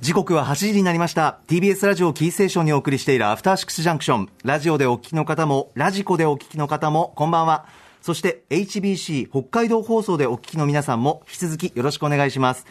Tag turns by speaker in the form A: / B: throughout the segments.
A: 時刻は8時になりました。TBS ラジオキーステーションにお送りしているアフターシックスジャンクションラジオでお聞きの方もラジコでお聞きの方もこんばんは。そして HBC 北海道放送でお聞きの皆さんも引き続きよろしくお願いします。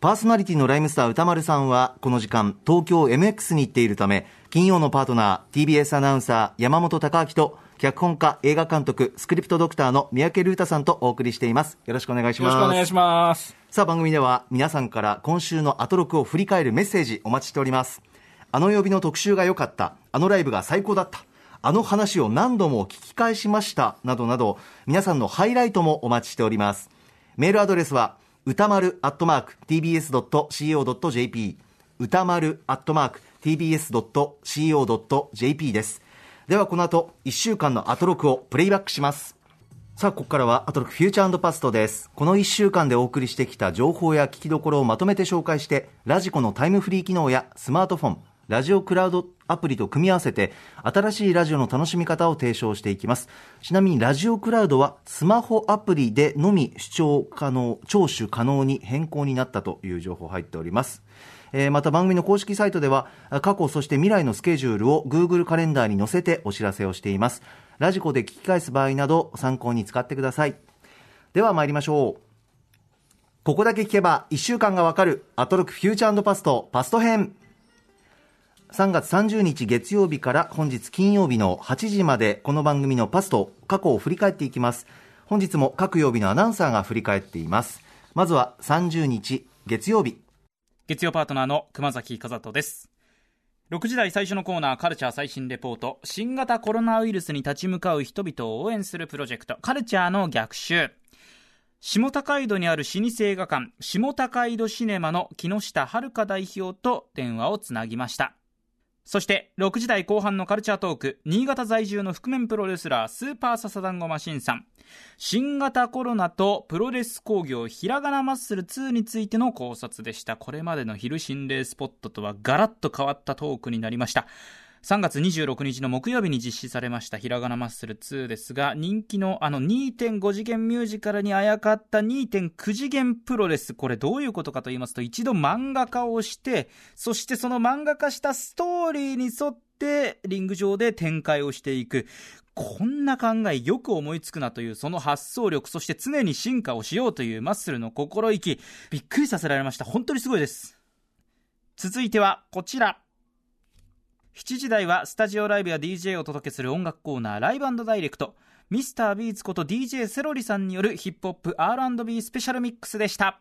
A: パーソナリティのライムスター歌丸さんはこの時間東京 MX に行っているため金曜のパートナー TBS アナウンサー山本貴明と脚本家映画監督スクリプトドクターの三宅龍太さんとお送りしています。よろしくお願いします。
B: よろしくお願いします。
A: さあ番組では皆さんから今週のアトロクを振り返るメッセージお待ちしております。あの曜日の特集が良かった。あのライブが最高だった。あの話を何度も聞き返しました。などなど皆さんのハイライトもお待ちしております。メールアドレスは歌丸アットマーク tbs.co.jp 歌丸アットマーク tbs.co.jp ですではこの後1週間のアトロクをプレイバックしますさあ、ここからはアトロクフューチャーパストです。この1週間でお送りしてきた情報や聞きどころをまとめて紹介して、ラジコのタイムフリー機能やスマートフォン、ラジオクラウドアプリと組み合わせて、新しいラジオの楽しみ方を提唱していきます。ちなみにラジオクラウドはスマホアプリでのみ視聴可能、聴取可能に変更になったという情報入っております。えーまた番組の公式サイトでは過去そして未来のスケジュールを Google カレンダーに載せてお知らせをしています。ラジコで聞き返す場合など参考に使ってください。では参りましょう。ここだけ聞けば1週間がわかるアトロクフューチャーパストパスト編。3月30日月曜日から本日金曜日の8時までこの番組のパスト過去を振り返っていきます。本日も各曜日のアナウンサーが振り返っています。まずは30日月曜日。
B: 月曜パートナーの熊崎和人です。6時台最初のコーナーカルチャー最新レポート。新型コロナウイルスに立ち向かう人々を応援するプロジェクト。カルチャーの逆襲。下高井戸にある老舗映画館下高井戸シネマの木下遥代表と電話をつなぎました。そして6時台後半のカルチャートーク新潟在住の覆面プロレスラースーパーササダンゴマシンさん。新型コロナとプロレス工業ひらがなマッスル2についての考察でした。これまでの昼心霊スポットとはガラッと変わったトークになりました。3月26日の木曜日に実施されましたひらがなマッスル2ですが人気のあの2.5次元ミュージカルにあやかった2.9次元プロレスこれどういうことかと言いますと一度漫画化をしてそしてその漫画化したストーリーに沿ってリング上で展開をしていく。こんな考えよく思いつくなというその発想力そして常に進化をしようというマッスルの心意気。びっくりさせられました。本当にすごいです。続いてはこちら。7時台はスタジオライブや DJ をお届けする音楽コーナーライブダイレクト。ミスタービーツこと DJ セロリさんによるヒップホップ R&B スペシャルミックスでした。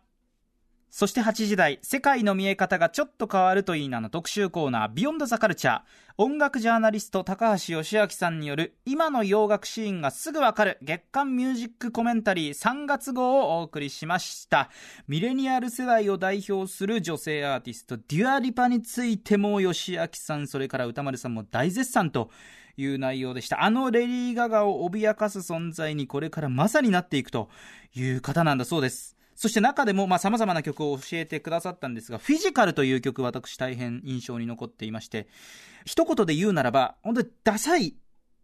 B: そして8時台、世界の見え方がちょっと変わるといいなの特集コーナー、ビヨンドザカルチャー。音楽ジャーナリスト高橋義明さんによる今の洋楽シーンがすぐわかる月間ミュージックコメンタリー3月号をお送りしました。ミレニアル世代を代表する女性アーティスト、デュアリパについても義明さん、それから歌丸さんも大絶賛という内容でした。あのレディー・ガガを脅かす存在にこれからまさになっていくという方なんだそうです。そして中でもさ、まあ、様々な曲を教えてくださったんですが、フィジカルという曲、私大変印象に残っていまして、一言で言うならば、本当にダサい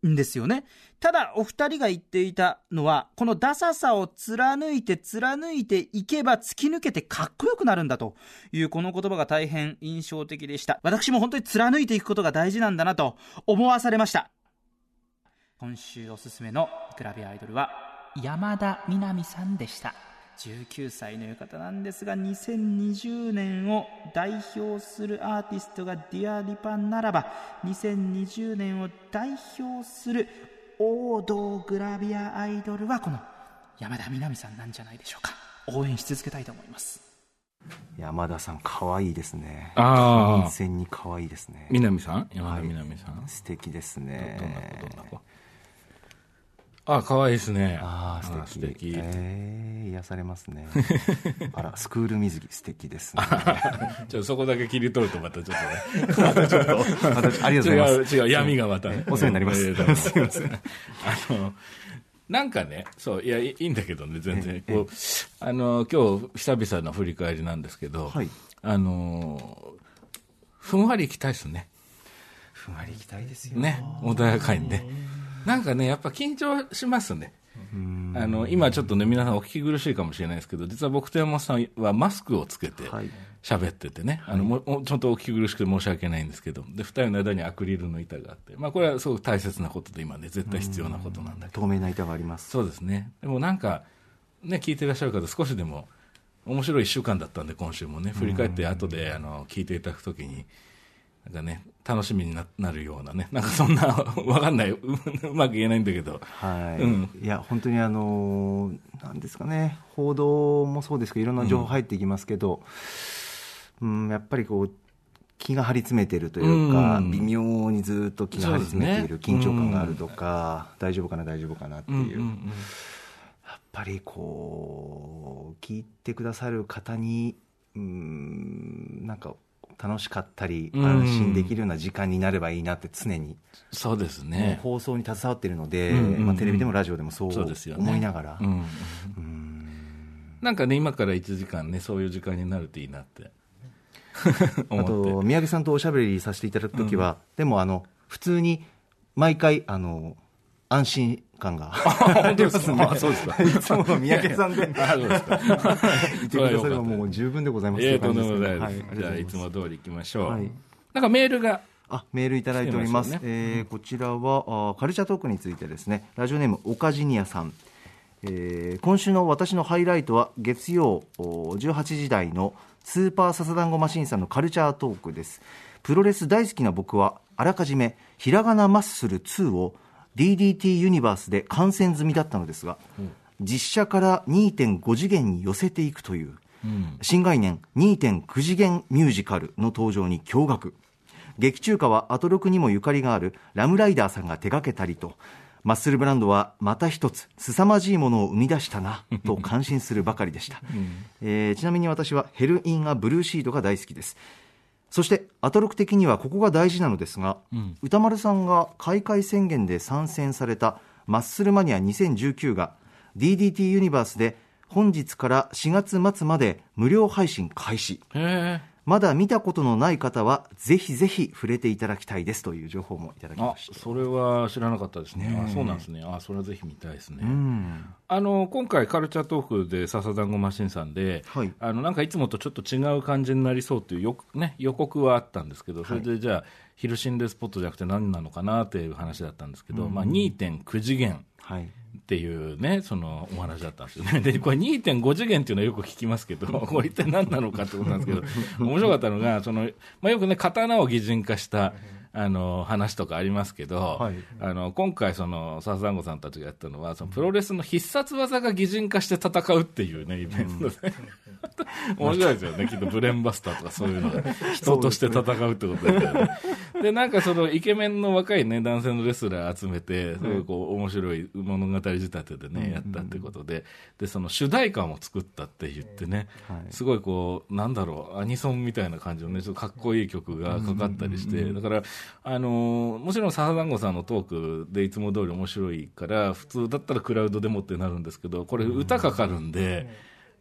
B: んですよね。ただ、お二人が言っていたのは、このダサさを貫いて貫いていけば突き抜けてかっこよくなるんだというこの言葉が大変印象的でした。私も本当に貫いていくことが大事なんだなと思わされました。今週おすすめのグラビアアイドルは、山田みなみさんでした。19歳の方なんですが2020年を代表するアーティストがディア・リパンならば2020年を代表する王道グラビアアイドルはこの山田みなみさんなんじゃないでしょうか。応援し続けたいと思います。
A: 山田さん可愛いですね。
C: ああ
A: 完全に可愛いですね。
C: 南さん？山田南さん、
A: 素敵ですね。
C: どんな子どんな子？あ可愛いですね。
A: ああ素敵。
C: 素敵。
A: えー、癒されますね。あらスクール水着素敵ですね。
C: ちょっとそこだけ切り取るとまたちょっとね。またちょっと
A: またありがとうございます。
C: 違う違う闇がまた。ね
A: お世話になります。
C: えーすいません。あのなんかね、そう、いや、いいいんだけどね、全然。こう、あの、今日、久々の振り返りなんですけど、
A: はい。
C: あの、ふんわり行きたいですね。
A: ふんわり行きたいですよ。
C: ね、穏やかにね。なんかね、やっぱ緊張しますね。あの今ちょっとね、皆さんお聞き苦しいかもしれないですけど、実は僕と山本さんはマスクをつけて
A: はい。
C: 喋っててね、あのもちょっとお聞き苦しくて申し訳ないんですけど、で、二人の間にアクリルの板があって、まあこれはすごく大切なことで今ね、絶対必要なことなんだけど、
A: 透明な板があります。
C: そうですね。でもなんか、ね、聞いていらっしゃる方少しでも面白い一週間だったんで、今週もね、振り返って後で、あの、聞いていただくときに、なんかね、楽しみにななるようなね、なんかそんな、わかんない、ううまく言えないんだけど、
A: はい、
C: うん。
A: いや本当にあのーなんですかね。報道もそうですけどいろんな情報入ってきますけど、うんやっぱりこう気が張り詰めてるというか、
C: うん。
A: 微妙にずっと気が張り詰めている、
C: ね。
A: 緊張感があるとか、大丈夫かな大丈夫かなっていう、
C: うんうんうん。
A: やっぱりこう聞いてくださる方にうんなんか楽しかったり
C: うん。
A: 安心できるような時間になればいいなって常に、
C: そうですね。
A: 放送に携わっているので、まあ、テレビでもラジオでもそう。思いながら、
C: なんかね、今から1時間ね、そういう時間になるといいなって。思って。
A: あと宮城さんとおしゃべりさせていただくときは、でもあの普通に毎回あの安心感が。
C: 本当ですか？あそうですか。
A: いつもの三宅さんで。
C: あそうですか。
A: 言ってくださればもう十分でございます
C: ええと
A: ん
C: でもございます。
A: です
C: じゃあ、いつも通り行きましょう。
A: はい。
C: なんかメールが、
A: あメールいただいております。
C: ますよ
A: えーこちらはあカルチャートークについてですね。ラジオネームオカジニアさん、えー今週の私のハイライトは月曜お18時台のスーパーササダンゴマシンさんのカルチャートークです。プロレス大好きな僕はあらかじめひらがなマッスル2を DDT ユニバースで観戦済みだったのですが、実写から2.5次元に寄せていくという新概念2.9次元ミュージカルの登場に驚愕。劇中歌はアトロクにもゆかりがあるラムライダーさんが手掛けたりとマッスルブランドはまた一つ凄まじいものを生み出したな と感心するばかりでした、えーちなみに私はヘル・イン・ア・ブルーシードが大好きですそしてアトロク的にはここが大事なのですが、歌丸さんが開会宣言で参戦されたマッスルマニア2019が DDT ユニバースで本日から4月末まで無料配信開始
C: へえ。
A: まだ見たことのない方はぜひぜひ触れていただきたいですという情報もいただき
C: あ
A: ました。
C: それは知らなかったですね、あそうなんですね、あそれはぜひ見たいですね、
A: うん。
C: あの今回、カルチャートークで笹団子マシンさんで、
A: はい。
C: あのなんかいつもとちょっと違う感じになりそうというよ、ね、予告はあったんですけど、それでじゃあ、昼心霊スポットじゃなくて何なのかなっていう話だったんですけど、まあ、2.9次元。
A: はい
C: っていうね、そのお話だったんですよね。で、これ2.5次元っていうのはよく聞きますけど、これ一体何なのかってことなんですけど、面白かったのが、その、まあ、よくね、刀を擬人化した、あの、話とかありますけど、
A: はい。
C: あの、今回その、笹団子さんたちがやったのは、そのプロレスの必殺技が擬人化して戦うっていうね、イベントで。面白いですよね、きっとブレンバスターとかそういうのが、人として戦うってことだよね。で、なんかそのイケメンの若いね、男性のレスラー集めて、すごいこう面白い物語仕立てでね、やったってことで、で、その主題歌も作ったって言ってね、
A: はい。
C: すごいこう、なんだろう、アニソンみたいな感じのね、ちょっとかっこいい曲がかかったりして、だから、あのーもちろん笹団子さんのトークでいつも通り面白いから、普通だったらクラウドでもってなるんですけど、これ歌かかるんで、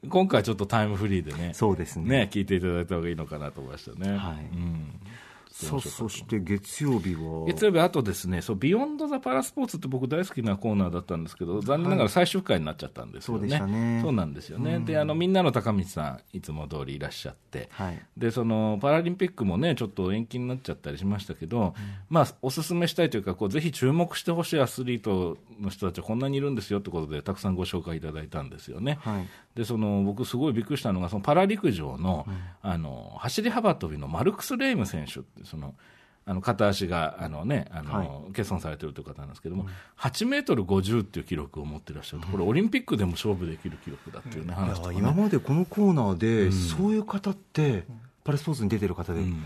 C: 今回ちょっとタイムフリーでね、
A: そうですね。
C: ね、聞いていただいた方がいいのかなと思いましたね。
A: はい。
C: うん
A: さあそして月曜日は？
C: 月曜日、あとですね、そう、ビヨンド・ザ・パラスポーツって僕大好きなコーナーだったんですけど、残念ながら最終回になっちゃったんですよね。
A: そうでしたね。
C: そうなんですよね。で、あの、みんなの高道さん、いつも通りいらっしゃって、
A: はい。
C: で、その、パラリンピックもね、ちょっと延期になっちゃったりしましたけど、まあ、おすすめしたいというか、こう、ぜひ注目してほしいアスリートの人たちはこんなにいるんですよってことで、たくさんご紹介いただいたんですよね。
A: はい
C: でその僕、すごいびっくりしたのが、そのパラ陸上の,、あの走り幅跳びのマルクス・レイム選手って、そのあの片足があの、ね、あの、
A: はい。
C: 欠損されてるという方なんですけども、8メートル50っていう記録を持ってらっしゃると、これ、オリンピックでも勝負できる記録だっていう、ね、
A: い
C: 話とか、ね、
A: や今までこのコーナーで、そういう方ってパラスポーツに出てる方で、
C: ん。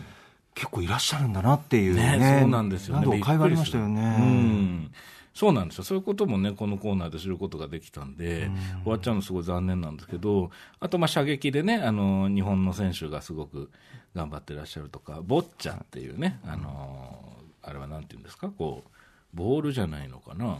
A: 結構いらっしゃるんだなっていうね。
C: ねそうなんですよね。
A: 何度か会話ありましたよ
C: びっくりする。う
A: ね、
C: んそうなんですよ。そういうこともね、このコーナーで知ることができたんで、終わっちゃうのすごい残念なんですけど、あと、まあ、射撃でね、あの、日本の選手がすごく頑張ってらっしゃるとか、ボッチャっていうね、あの、あれはなんていうんですか、こう、ボールじゃないのかな？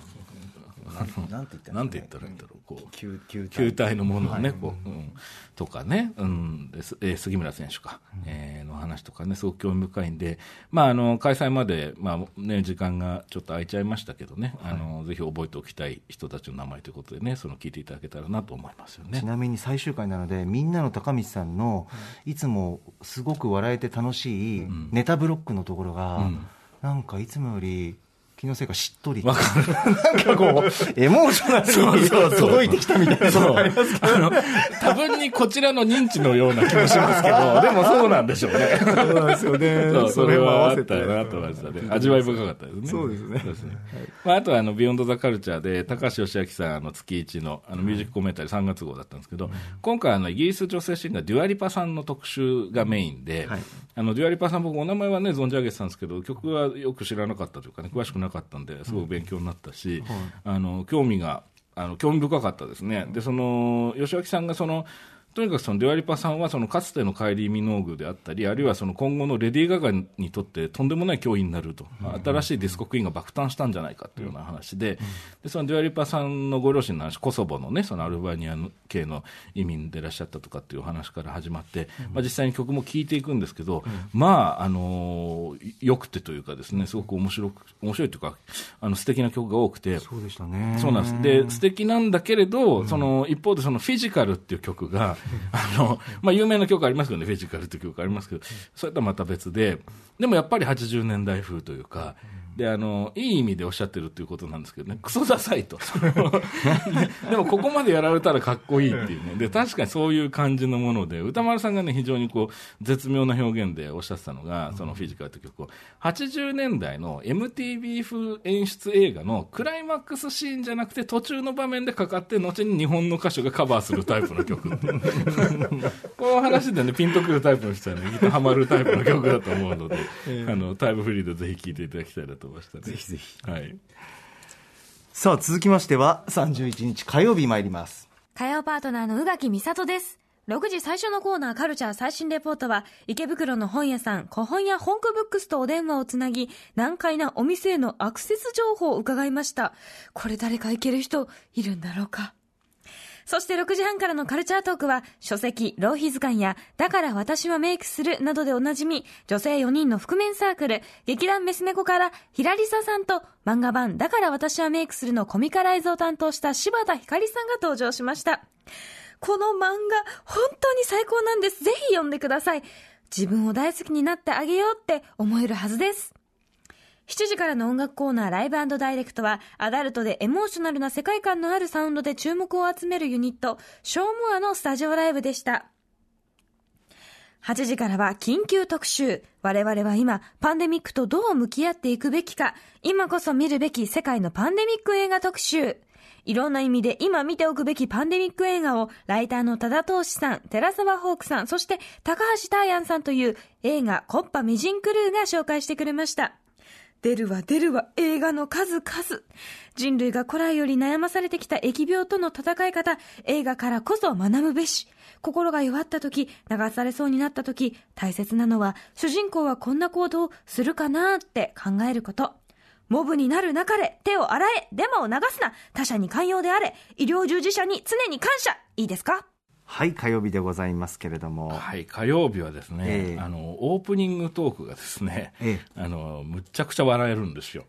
A: なんて言った
C: なんて言ったらいいんだろう、こう。
A: 球球
C: 球体のものをね、こう、うん、とかね、うん、えー杉村選手か、えーの話とかね、すごく興味深いんで、まあ、あの、開催まで、まあ、ね、時間がちょっと空いちゃいましたけどね、あの、ぜひ覚えておきたい人たちの名前ということでね、その聞いていただけたらなと思いますよね。
A: ち。なみに最終回なのでみんなの高道さんのいつもすごく笑えて楽しいネタブロックのところが、
C: ん。
A: なんかいつもより気のせいかしっとり。と
C: わかる。
A: なんかこうエモーショナルに届いてきたみたいなところがありますけど。
C: あの、多分にこちらの認知のような気もしますけど、でもそうなんでしょうね。
A: そうなんですよね。
C: そう、それはあった
A: よ
C: よなと思いましたね。味わい深かったですね。
A: そうですね。
C: まあ、あとは、あの、ビヨンドザカルチャーで、高橋義明さん、あの、月一の、あの、ミュージックコメンタリー3月号だったんですけど、今回、あの、イギリス女性シンガー、デュアリパさんの特集がメインで、
A: はい。
C: あの、デュアリパさん、僕、お名前はね、存じ上げてたんですけど、曲はよく知らなかったというかね、詳しくなかったんで、すごく勉強になったし、あの、興味が、あの、興味深かったですね。で、その、芳朗さんが、その、とにかくそのデュアリパさんはそのかつてのカイリー・ミノーグであったり、あるいはその今後のレディー・ガガにとってとんでもない脅威になると、新しいディスコクイーンが爆誕したんじゃないかというような話で、でそのデュアリパさんのご両親の話、コソボのね、そのアルバニア系の移民でいらっしゃったとかっていうお話から始まって、まあ、実際に曲も聴いていくんですけど、まあ、あのーよくてというかですね、すごく面白く、面白いというか、あの素敵な曲が多くて、
A: そうでしたね。
C: そうなんです。で、素敵なんだけれど、その、一方でそのフィジカルっていう曲が、あの、まあ、有名な曲ありますよね、フィジカルっていう曲ありますけど、それとはまた別で、でもやっぱり80年代風というか、で、あの、いい意味でおっしゃってるっていうことなんですけどね、クソダサいと。でもここまでやられたらかっこいいっていうね。で、確かにそういう感じのもので、歌丸さんがね、非常にこう、絶妙な表現でおっしゃってたのが、そのフィジカルって曲を、80年代の MTV 風演出映画のクライマックスシーンじゃなくて、途中の場面でかかって、後に日本の歌手がカバーするタイプの曲って。この話でね、ピンとくるタイプの人はね、きっとハマるタイプの曲だと思うので、あの、タイムフリーでぜひ聴いていただきたいなと思いましたね。ぜひぜひ。はい。
A: さあ続きましては31日火曜日参ります
D: 火曜パートナーの宇垣美里です。6時最初のコーナーカルチャー最新レポートは池袋の本屋さん、古本屋本区ブックスとお電話をつなぎ難解なお店へのアクセス情報を伺いました。これ誰か行ける人いるんだろうか？そして6時半からのカルチャートークは、書籍、浪費図鑑や、だから私はメイクするなどでおなじみ、女性4人の覆面サークル、劇団メス猫から、ひらりささんと、漫画版、だから私はメイクするのコミカライズを担当した柴田ひかりさんが登場しました。この漫画、本当に最高なんです。ぜひ読んでください。自分を大好きになってあげようって思えるはずです。7時からの音楽コーナーライブダイレクトは、アダルトでエモーショナルな世界観のあるサウンドで注目を集めるユニット、ショーモアのスタジオライブでした。8時からは緊急特集。我々は今、パンデミックとどう向き合っていくべきか、今こそ見るべき世界のパンデミック映画特集。いろんな意味で今見ておくべきパンデミック映画を、ライターの多田投資さん、寺沢ホークさん、そして高橋ターヤンさんという映画コッパミジンクルーが紹介してくれました。出るわ出るわ映画の数々。人類が古来より悩まされてきた疫病との戦い方、映画からこそ学ぶべし。心が弱った時、流されそうになった時、大切なのは、主人公はこんな行動をするかなって考えること。モブになるなかれ、手を洗え、デマを流すな、他者に寛容であれ、医療従事者に常に感謝。いいですか？
A: はい火曜日でございますけれども
C: はい、火曜日はですね、
A: ええ
C: あの、オープニングトークがですね、
A: ええ
C: あの、むっちゃくちゃ笑えるんですよ。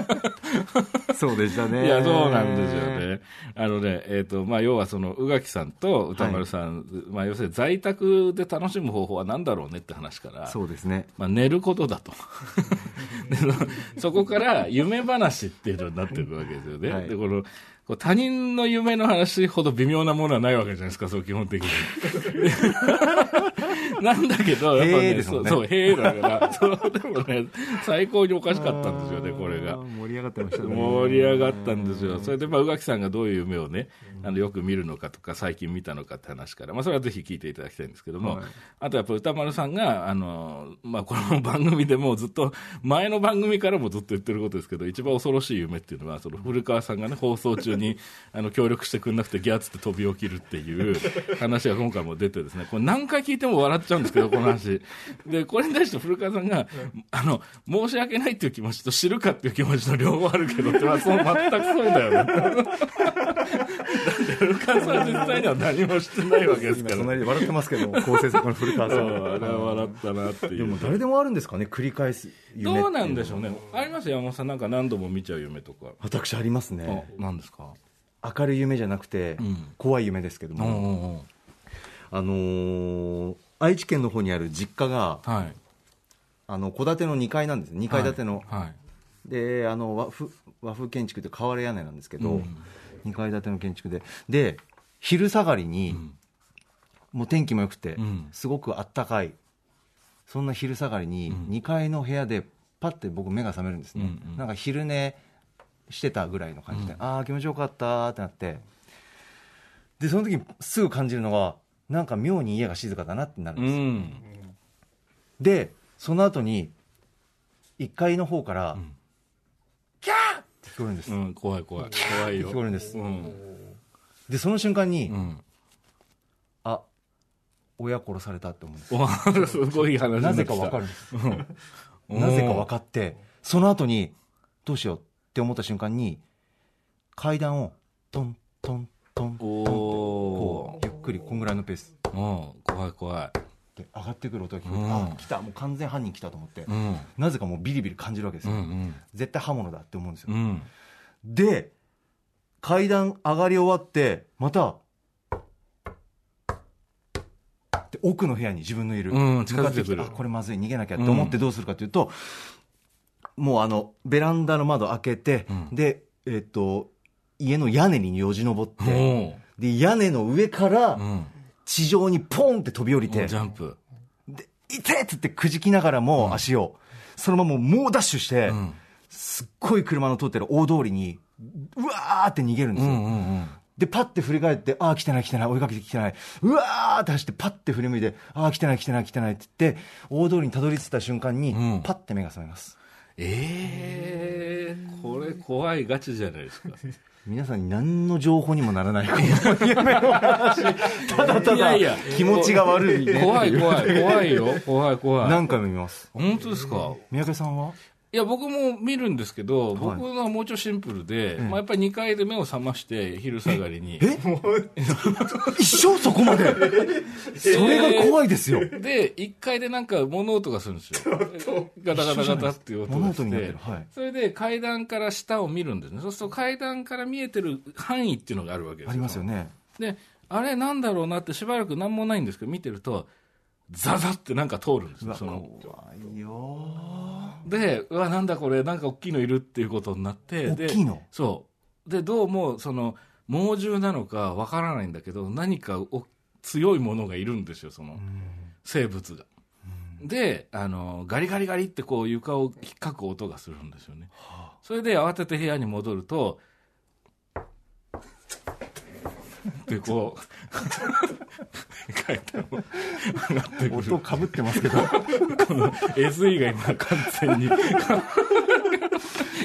A: そうでしたね
C: いや、そうなんですよね。あのね、えっ、と、まあ、要はその、宇垣さんと歌丸さん、まあ、要するに在宅で楽しむ方法は何だろうねって話から、
A: そうですね
C: まあ、寝ることだと。でそこから夢話っていうのになっていくわけですよね。
A: はい
C: で、この、こう他人の夢の話ほど微妙なものはないわけじゃないですか、そう基本的に。なんだけど、やっぱね、
A: ね
C: そう、そう、へえだから、そう、でもね、最高におかしかったんですよね、これが。
A: 盛り上がってましたね
C: 盛り上がったんですよ。それで、まあ、宇垣さんがどういう夢をね、あの、よく見るのかとか、最近見たのかって話から、まあ、それはぜひ聞いていただきたいんですけども、
A: はい
C: あとやっぱ歌丸さんが、あの、まあ、この番組でもうずっと、前の番組からもずっと言ってることですけど、一番恐ろしい夢っていうのは、その古川さんがね、放送中に、あの、協力してくれなくてギャーつって飛び起きるっていう話が今回も出てですね、これ何回聞いても笑笑っちゃうんですけど、この話。で、これに対して古川さんが、あの、申し訳ないっていう気持ちと知るかっていう気持ちの両方あるけどって、まあ、そう、全くそうだよね。だって古川さんは実際には何もしてないわけですから。
A: 隣で笑ってますけども、構成作の古川さ。
C: んあれは笑ったなっていう。
A: でも誰でもあるんですかね、繰り返す
C: どうなんでしょうね。あります山本さんなんか何度も見ちゃう夢とか。
A: 私ありますね。
C: あ、何ですか？
A: 明るい夢じゃなくて
C: ん、
A: 怖い夢ですけど
C: うん
A: も。あのー愛知県の方にある実家が、
C: はい。
A: あの、戸建ての2階なんです。2階建ての。
C: はい。
A: で、あの、和風、和風建築って瓦屋根なんですけど、
C: うん
A: 2階建ての建築で。で、昼下がりに、
C: ん
A: もう天気も良くて、
C: うん
A: すごくあったかい、そんな昼下がりに、2階の部屋で、パッて僕目が覚めるんですね。
C: うんうん
A: なんか昼寝してたぐらいの感じで、ああ、気持ちよかったってなって、で、その時にすぐ感じるのが、なんか妙に家が静かだなってなるん
C: う
A: ですよ。
C: ん。
A: で、その後に、1階の方から、
C: ん
A: キャーって聞こえるんです。
C: うん、怖い怖い。怖いよ。
A: 聞こえるんです
C: うん。
A: で、その瞬間に、
C: うん。
A: あ、親殺されたって思うんです。
C: わすごい話にな
A: なぜかわかるんです。
C: うん
A: なぜか分かって、その後に、どうしようって思った瞬間に、階段を、トン、トン、トン、トンと、
C: お
A: こう、ゆっくり、こんぐらいのペース
C: うん、怖い怖い。
A: で上がってくる音が聞こえて、
C: うん
A: あ、来た、もう完全犯人来たと思って、
C: うん。
A: なぜかもうビリビリ感じるわけですよ。
C: うんうん。
A: 絶対刃物だって思うんですよ。
C: うん。
A: で、階段上がり終わって、また、で奥の部屋に自分のいる、
C: うん近づいてくる
A: 向かってきあこれまずい逃げなきゃって思ってどうするかというと、もうあのベランダの窓開けて、
C: うん
A: でえっと家の屋根によじ登って、
C: お
A: で屋根の上から
C: うん。
A: 地上にポンって飛び降りて、
C: ジャンプ。
A: でいてっつってくじきながらも足を、そのままもうダッシュして、
C: うん。
A: すっごい車の通ってる大通りにうわーって逃げるんですよ。で、パッて振り返って、ああ、来てない来てない、追いかけてきてない。うわーって走って、パッて振り向いて、ああ、来てない来てない来てないって言って、大通りにたどり着いた瞬間に、
C: うん
A: パッて目が覚めます。
C: ええこれ怖いガチじゃないですか。
A: 皆さんに何の情報にもならない。ただただ気持ちが悪いね。
C: 怖い怖い怖いよ。怖い怖い。
A: 何回も見ます。
C: 本当ですか？
A: 三宅さんは？い
C: や、僕も見るんですけど、僕のはもうちょいシンプルで、まあ、やっぱり2階で目を覚まして、昼下がりに。
A: え？一生そこまで？それが怖いですよ。
C: で、1階でなんか物音がするんですよ。ガタガタガタっていう音
A: 物
C: がして。
A: はい。
C: それで階段から下を見るんですね。そうすると階段から見えてる範囲っていうのがあるわけです
A: ありますよ。ね。
C: で、あれなんだろうなってしばらく何もないんですけど、見てると、ザザってなんか通るんですよ。その
A: 怖いよ
C: で、うわ、なんだこれ、なんか大きいのいるっていうことになって、で
A: 大きいの？
C: そう。で、どうも、その、猛獣なのかわからないんだけど、何かお強いものがいるんですよ、その、生物が。で、あの、ガリガリガリってこう床を引っかく音がするんですよね。それで慌てて部屋に戻ると、で、こう、階段を上がってくる。
A: 音かぶってますけど。
C: この SE が今完全に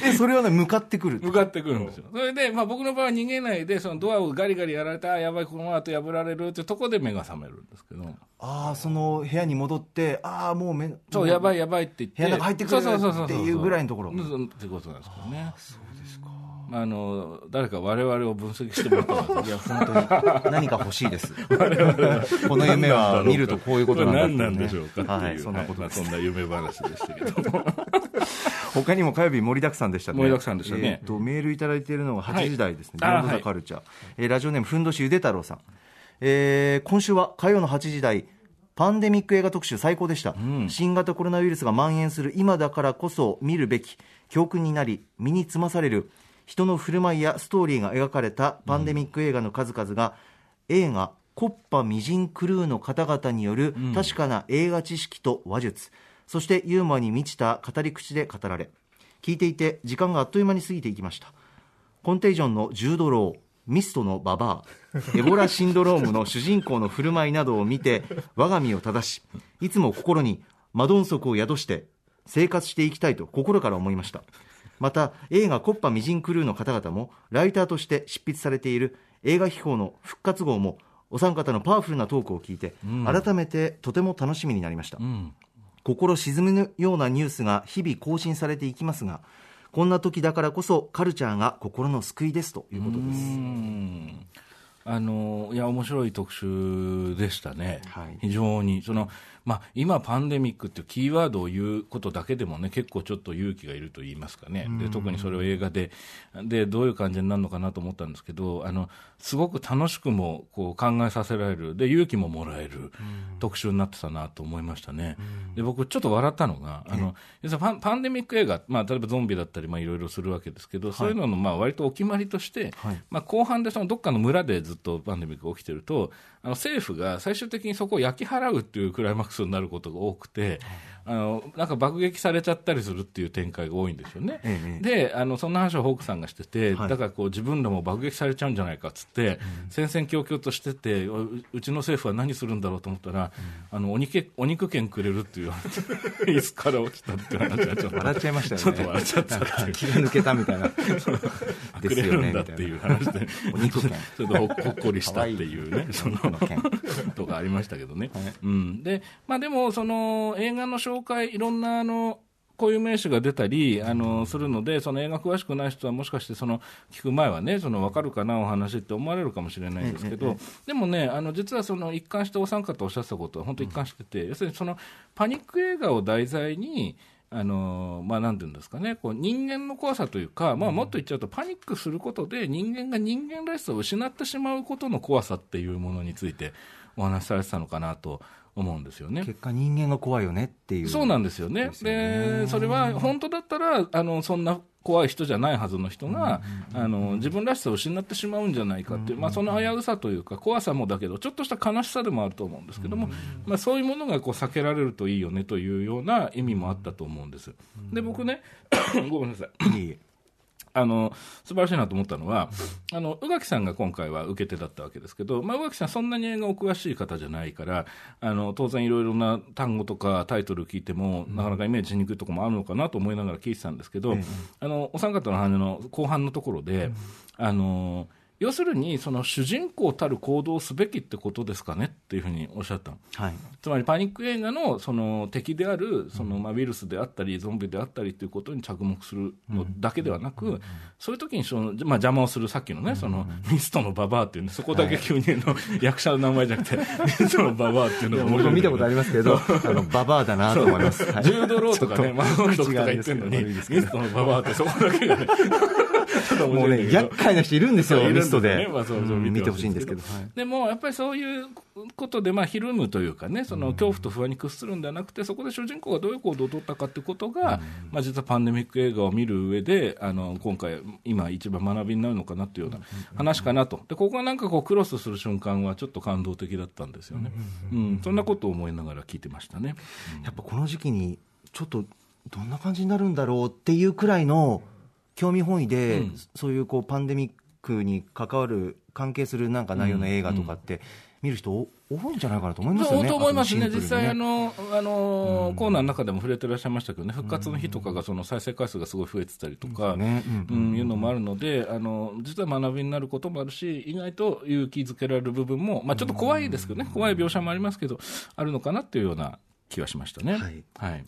A: え、それはね、向かってくる。
C: 向かってくるんですよ。それで、まあ僕の場合は逃げないで、そのドアをガリガリやられて、ああ、やばい、この後破られるってとこで目が覚めるんですけど、
A: ああ、その部屋に戻って、ああ、もうめ、
C: そう、やばいやばいって言って、
A: 部屋の中入ってくるっていうぐらいのところ
C: うんってことなんですけどね。そうですか。あの、誰か我々を分析してもらったら、
A: いや、本当に何か欲しいです。この夢は見るとこういうことなんだね
C: 何なんでしょうか
A: はい、そんなこと。
C: はいまあそんな夢話でしたけども。
A: 他にも火曜日盛りだくさんでしたね。
C: 盛りだくさんでしたね
A: えーと、メールいただいているのが8時台ですね。
C: はい
A: ビヨンドザカルチャー。えーラジオネーム、ふんどしゆで太郎さん。えー今週は火曜の8時台、パンデミック映画特集最高でした、
C: ん
A: 新型コロナウイルスが蔓延する今だからこそ見るべき教訓になり身につまされる人の振る舞いやストーリーが描かれたパンデミック映画の数々が、映画「コッパみじんクルー」の方々による確かな映画知識と話術、そしてユーモアに満ちた語り口で語られ聞いていて時間があっという間に過ぎていきました。コンテージョンのジュードローミストのババア エボラシンドロームの主人公の振る舞いなどを見て我が身を正しいつも心にマドンソクを宿して生活していきたいと心から思いましたまた映画「コッパみじんクルー」の方々もライターとして執筆されている映画秘宝の復活号もお三方のパワフルなトークを聞いて、
C: うん。
A: 改めてとても楽しみになりました、
C: うん。
A: 心沈むようなニュースが日々更新されていきますがこんな時だからこそカルチャーが心の救いですということです。
C: うんあのいや面白い特集でしたね、
A: はい。
C: 非常に。その、まあ、今、パンデミックっていうキーワードを言うことだけでもね結構ちょっと勇気がいると言いますかね、で特にそれを映画ででどういう感じになるのかなと思ったんですけどあのすごく楽しくもこう考えさせられる。で勇気ももらえる特集になってたなと思いましたね。で僕ちょっと笑ったのがあのパンパンデミック映画、まあ、例えばゾンビだったりまあいろいろするわけですけど、そういうののまあ割とお決まりとして、
A: はい。
C: まあ、後半でそのどっかの村でずっとパンデミックが起きてるとあの政府が最終的にそこを焼き払うっていうクライマックスになることが多くてあのなんか爆撃されちゃったりするっていう展開が多いんですよね。
A: ええ
C: であのそんな話をホークさんがしてて、
A: はい。
C: だからこう自分らも爆撃されちゃうんじゃないかっつって、戦々恐々としててううちの政府は何するんだろうと思ったら、あのお肉お肉券くれるっていう 椅子から落ちたっていう話がちょっと
A: 笑っちゃいましたよね。
C: ちょっと笑っちゃったっていう。
A: 気が抜けたみたいな。
C: くれるんだっていう話で、
A: お肉券。
C: ちょっとほほっこりしたっていうね、そのとかありましたけどね。うん、で、まあでも、その映画の紹介、いろんなあの、こういう名詞が出たりあのするので、その映画詳しくない人はもしかしてその聞く前はね、その分かるかなお話って思われるかもしれないんですけど、でもね、あの実はその一貫してお三方おっしゃってたことは本当一貫してて、要するにそのパニック映画を題材に、あのまあ、なんていうんですかね、こう人間の怖さというか、まあ、もっと言っちゃうと、パニックすることで、人間が人間らしさを失ってしまうことの怖さっていうものについてお話しされてたのかなと思うんですよね。
A: 結果人間が怖いよねっていう
C: そうなんですよね。
A: で
C: それは本当だったら、あの、そんな怖い人じゃないはずの人が、あの、自分らしさを失ってしまうんじゃないかっていう、まあ、その危うさというか、怖さもだけど、ちょっとした悲しさでもあると思うんですけども、まあ、そういうものがこう避けられるといいよねというような意味もあったと思うんです。で、僕ね、ごめんなさい。あの素晴らしいなと思ったのは、あの宇垣さんが今回は受け手だったわけですけど、まあ、宇垣さん、そんなに映画お詳しい方じゃないから、あの当然、いろいろな単語とかタイトル聞いても、なかなかイメージしにくいところもあるのかなと思いながら聞いてたんですけど、あのお三方の話の後半のところで、あの要するに、その主人公たる行動をすべきってことですかねっていうふうにおっしゃったの。
A: はい。
C: つまりパニック映画のその敵であるそのまあウイルスであったりゾンビであったりということに着目するのだけではなく、そういう時にその、まあ、邪魔をするさっきのね、そのミストのババアっていうね、そこだけ急にあの役者の名前じゃなくて、ミストのババアっていうのが
A: 僕も見たことありますけど あのババアだなと思います。はい。
C: ジュード・ローとかね、マードとか言ってるのに、ミ
A: 違うんですけど。
C: ストのババアってそこだけがね、ちょっと面
A: もうね厄介な人いるんですよ
C: そういるんですよ
A: ミストで
C: ね。まあそうそう
A: うん見てほしいんです
C: けど。でもやっぱりそういうことで、まあ、ひるむというかね、その恐怖と不安に屈するんではなくて、そこで主人公がどういう行動を取ったかということが、まあ、実はパンデミック映画を見る上で、あの今回、今、一番学びになるのかなというような話かなと、でここがなんかこうクロスする瞬間は、ちょっと感動的だったんですよね、うん、そんなことを思いながら聞いてましたね。
A: やっぱこの時期にちょっとどんな感じになるんだろうっていうくらいの興味本位で、
C: うん。
A: そういうこうパンデミックに関わる関係するなんか内容の映画とかって、見る人お多いんじゃないかなと思いますよね。
C: と思いますね、
A: あとシンプルに
C: 実際あの、あのコーナーの中でも触れてらっしゃいましたけどね、復活の日とかがその再生回数がすごい増えてたりとか、
A: ね。うんうん
C: うん。いうのもあるのであの、実は学びになることもあるし、意外と勇気づけられる部分も、まあ、ちょっと怖いですけどね、怖い描写もありますけど、あるのかなっていうような気はしましたね。
A: はい。
C: はい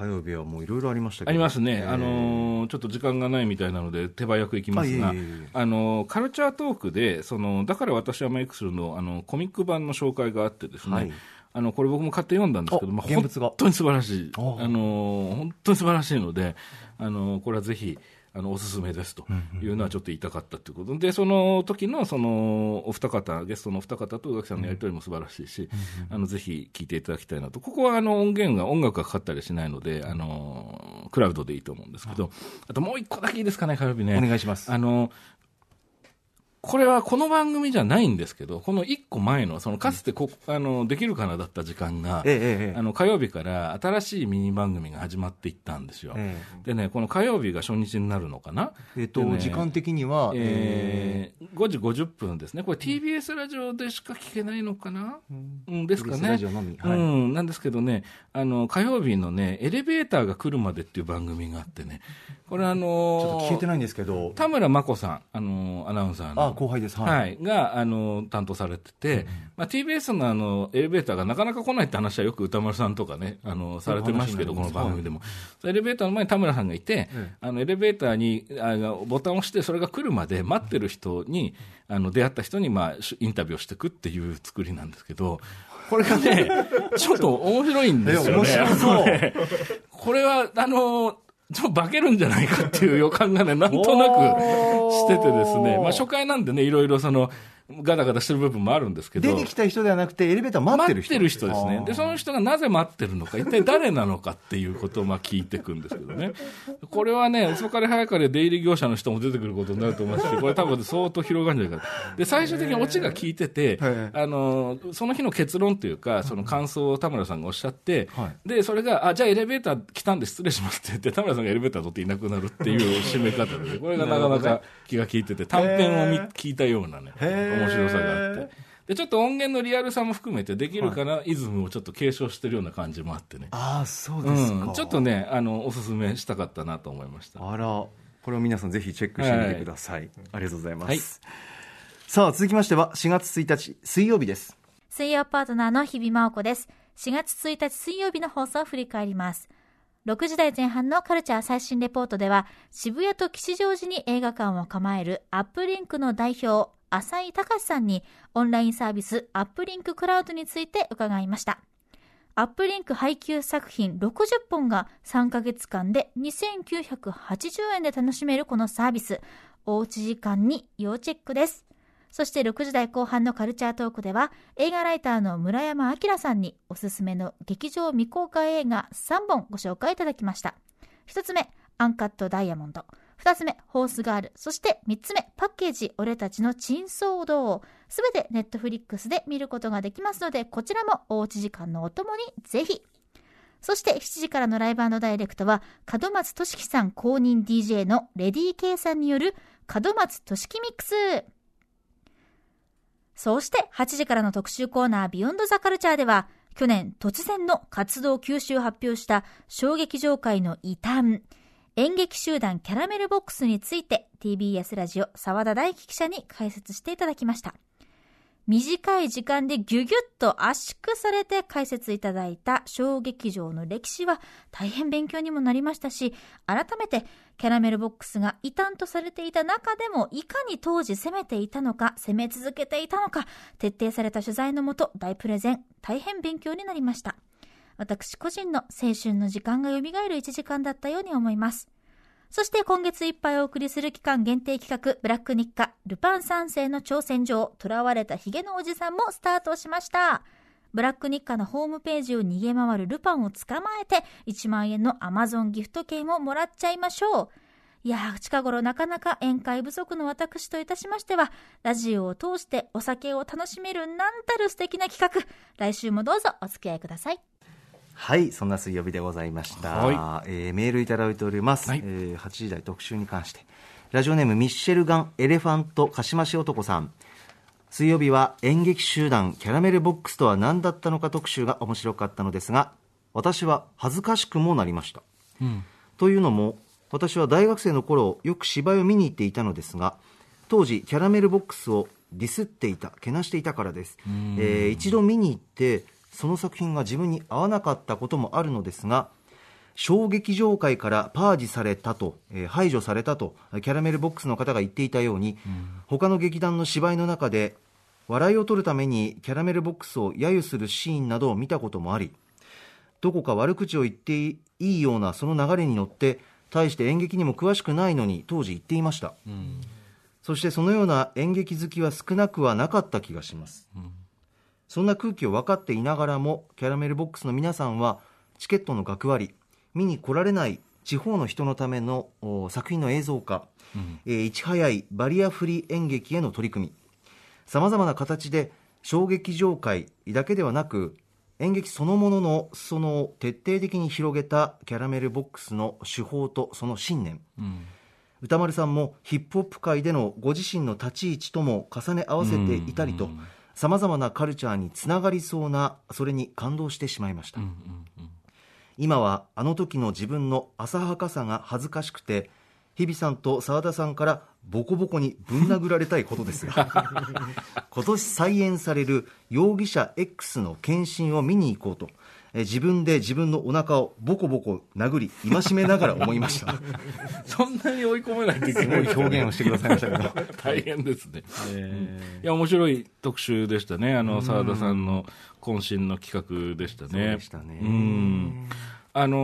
A: 火曜日はもういろいろありましたけど。
C: ありますね、
A: えー
C: あのーちょっと時間がないみたいなので、手早くいきますが、あのーカルチャートークで、そのだから私はメイクするのあのコミック版の紹介があってですね、
A: はい。
C: あのこれ僕も買って読んだんですけど、
A: お
C: まあ、
A: 現物が。
C: 本当に素晴らしい、あ
A: あ
C: のー本当に素晴らしいので、あのーこれはぜひ。あのおすすめですと。いうのはちょっと言いたかったということ。で、その時のそのお二方、ゲストのお二方と宇垣さんのやり取りも素晴らしいし、あのぜひ聞いていただきたいなと、ここはあの音源が音楽がかかったりしないので、あのクラウドでいいと思うんですけど、あともう一個だけいいですかね、火曜日ね。
A: お願いします。
C: あのこれはこの番組じゃないんですけど、この一個前の、そのかつてこ、あのできるかなだった時間が、
A: ええええ
C: あの火曜日から新しいミニ番組が始まっていったんですよ。
A: え
C: でね、この火曜日が初日になるのかな？
A: ええっと、
C: でね
A: 時間的には、
C: えー5時50分ですね、これ、TBS ラジオでしか聞けないのかな、うん、ですか
A: TBS
C: ね、
A: ラジオのみ。はい。
C: うん、なんですけどね、あの火曜日のね、エレベーターが来るまでっていう番組があってね、これ、あの
A: ちょっと聞いてないんですけど、
C: 田村真子さん、あのアナウンサーの、
A: あ後輩です。はい、
C: はい、があの担当されてて、まあ、TBS のあのエレベーターがなかなか来ないって話はよく歌丸さんとかね、あのされてますけど、この番組でも、エレベーターの前に田村さんがいて、あのエレベーターにあのボタンを押して、それが来るまで待ってる人に、あの出会った人に、まあ、インタビューをしていくっていう作りなんですけど、これがね、ちょっと面白いんですよね。
A: 面白そう。
C: ね これは、あの、ちょっと化けるんじゃないかっていう予感がね、なんとなくしててですね、まあ初回なんでね、いろいろその、ガタガタしてる部分もあるんですけど。
A: 出てきた人ではなくてエレベーター待ってる人
C: 待ってる人ですね。で、その人がなぜ待ってるのか、一体誰なのかっていうことをまあ聞いていくんですけどね。これはね、遅かれ早かれ出入り業者の人も出てくることになると思いますし、これ多分相当広がるんじゃないかと。で、最終的にオチが聞いてて、
A: はい
C: あの、その日の結論というか、その感想を田村さんがおっしゃって、
A: は
C: で、それが、あ、じゃあエレベーター来たんで失礼しますって言って、田村さんがエレベーター取っていなくなるっていう締め方で、これがなかなか気が利いてて、短編を見聞いたようなね、面白さがあって。で、ちょっと音源のリアルさも含めて、できるかな、イズムをちょっと継承してるような感じもあってね。
A: ああそうですか、
C: うん、ちょっとね、あの、おすすめしたかったなと思いました。
A: あらこれを皆さんぜひチェックしてみてください、ありがとうございます、
C: はい
A: さあ続きましては4月1日水曜日です
E: 水曜パートナーの日々真央子です。4月1日水曜日の放送を振り返ります。6時台前半のカルチャー最新レポートでは、渋谷と吉祥寺に映画館を構えるアップリンクの代表、浅井隆さんにオンラインサービスアップリンククラウドについて伺いました。アップリンク配給作品60本が3ヶ月間で2980円で楽しめるこのサービス。おうち時間に要チェックです。そして6時台後半のカルチャートークでは映画ライターの村山明さんにおすすめの劇場未公開映画3本ご紹介いただきました。1つ目、アンカットダイヤモンド。2つ目、ホースガール。そして3つ目、パッケージ、俺たちの珍騒動。すべてネットフリックスで見ることができますので、こちらもおうち時間のお供にぜひ。そして7時からのライブダイレクトは、門松俊樹さん公認 DJ のレディー K さんによる門松俊樹ミックス。そして8時からの特集コーナービヨンドザカルチャーでは、去年突然の活動休止を発表した小劇場界の異端、演劇集団キャラメルボックスについて TBS ラジオ沢田大樹記者に解説していただきました。短い時間でギュギュッと圧縮されて解説いただいた小劇場の歴史は大変勉強にもなりましたし、改めてキャラメルボックスが異端とされていた中でもいかに当時攻めていたのか、攻め続けていたのか、徹底された取材のもと大プレゼン、大変勉強になりました。私個人の青春の時間が蘇る1時間だったように思います。そして今月いっぱいお送りする期間限定企画、ブラック日課、ルパン三世の挑戦状、囚われたヒゲのおじさんもスタートしました。ブラック日課のホームページを逃げ回るルパンを捕まえて、1万円の Amazon ギフト券をもらっちゃいましょう。いやー、近頃なかなか宴会不足の私といたしましては、ラジオを通してお酒を楽しめるなんたる素敵な企画、来週もどうぞお付き合いください。
A: はいそんな水曜日でございました、
C: は
A: えーメールいただいております、
C: はい。
A: えー8時台特集に関して。ラジオネームミッシェルガンエレファントかしまし男さん。水曜日は演劇集団キャラメルボックスとは何だったのか特集が面白かったのですが私は恥ずかしくもなりました、というのも私は大学生の頃よく芝居を見に行っていたのですが当時キャラメルボックスをディスっていたけなしていたからです、えー一度見に行ってその作品が自分に合わなかったこともあるのですが小劇場界からパージされたと、えー排除されたとキャラメルボックスの方が言っていたように、他の劇団の芝居の中で笑いを取るためにキャラメルボックスを揶揄するシーンなどを見たこともありどこか悪口を言っていいようなその流れに乗って対して演劇にも詳しくないのに当時言っていました、そしてそのような演劇好きは少なくはなかった気がします、そんな空気を分かっていながらもキャラメルボックスの皆さんはチケットの学割見に来られない地方の人のためのお作品の映像化、えーいち早いバリアフリー演劇への取り組み。さまざまな形で小劇場界だけではなく演劇そのものの裾野を徹底的に広げたキャラメルボックスの手法とその信念、歌丸さんもヒップホップ界でのご自身の立ち位置とも重ね合わせていたりとさまざまなカルチャーにつながりそうなそれに感動してしまいました、今はあの時の自分の浅はかさが恥ずかしくて日比さんと澤田さんからボコボコにぶん殴られたいことですが 今年再演される容疑者 X の検診を見に行こうとえ自分で自分のお腹をボコボコ殴り戒めながら思いました
C: そんなに追い込めないといけ
A: すご
C: ない
A: い表現をしてくださいましたけど
C: 大変ですね。いや、面白い特集でしたね。あの、澤田さんの渾身の企画でしたね。
A: そうでしたね
C: うん。あの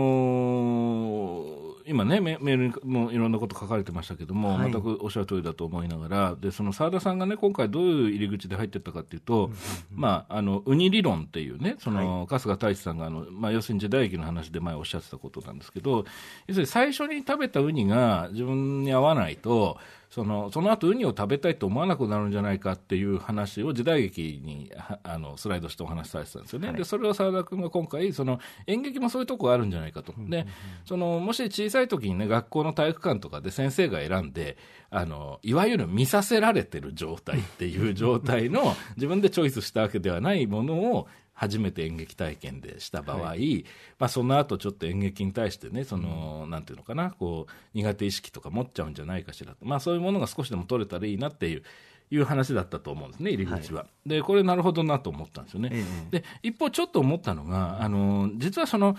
C: ー今ねメ、メールにもいろんなこと書かれてましたけども、
A: はい。
C: 全くおっしゃる通りだと思いながら、で、その澤田さんがね、今回どういう入り口で入ってったかっていうと、まあ、あの、ウニ理論っていうね、その、春日太一さんが、あの、まあ、要するに時代劇の話で前おっしゃってたことなんですけど、要するに最初に食べたウニが自分に合わないと、そのその後ウニを食べたいと思わなくなるんじゃないかっていう話を時代劇にはあのスライドしてお話しされてたんですよね、でそれを澤田君が今回その演劇もそういうとこあるんじゃないかと、でそのもし小さい時にね学校の体育館とかで先生が選んであのいわゆる見させられてる状態っていう状態の自分でチョイスしたわけではないものを初めて演劇体験でした場合、まあ、その後ちょっと演劇に対してねその、なんていうのかなこう苦手意識とか持っちゃうんじゃないかしらと、まあ、そういうものが少しでも取れたらいいなっていういう話だったと思うんですね入り口は、でこれなるほどなと思ったんですよね、で一方ちょっと思ったのがあの実はその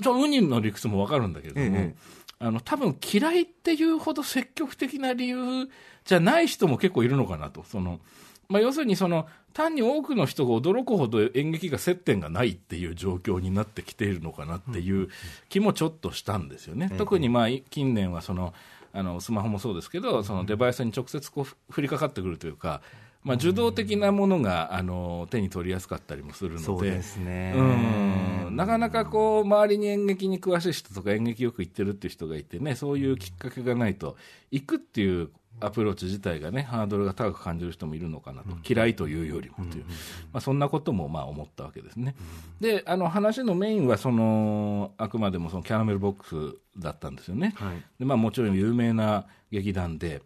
C: ちょウニの理屈も分かるんだけれども、
A: ええ。
C: あの多分嫌いっていうほど積極的な理由じゃない人も結構いるのかなと。そのまあ、要するにその単に多くの人が驚くほど演劇が接点がないっていう状況になってきているのかなっていう気もちょっとしたんですよね。特にまあ近年はそのあのスマホもそうですけどそのデバイスに直接こう降りかかってくるというか、まあ、受動的なものがあの手に取りやすかったりもするので。
A: そうですね
C: うんなかなかこう周りに演劇に詳しい人とか演劇よく行ってるっていう人がいてねそういうきっかけがないと行くっていうアプローチ自体がねハードルが高く感じる人もいるのかなと、嫌いというよりもという、まあ、そんなこともまあ思ったわけですね。であの話のメインはそのあくまでもそのキャラメルボックスだったんですよね。
A: はい
C: でまあ、もちろん有名な劇団で。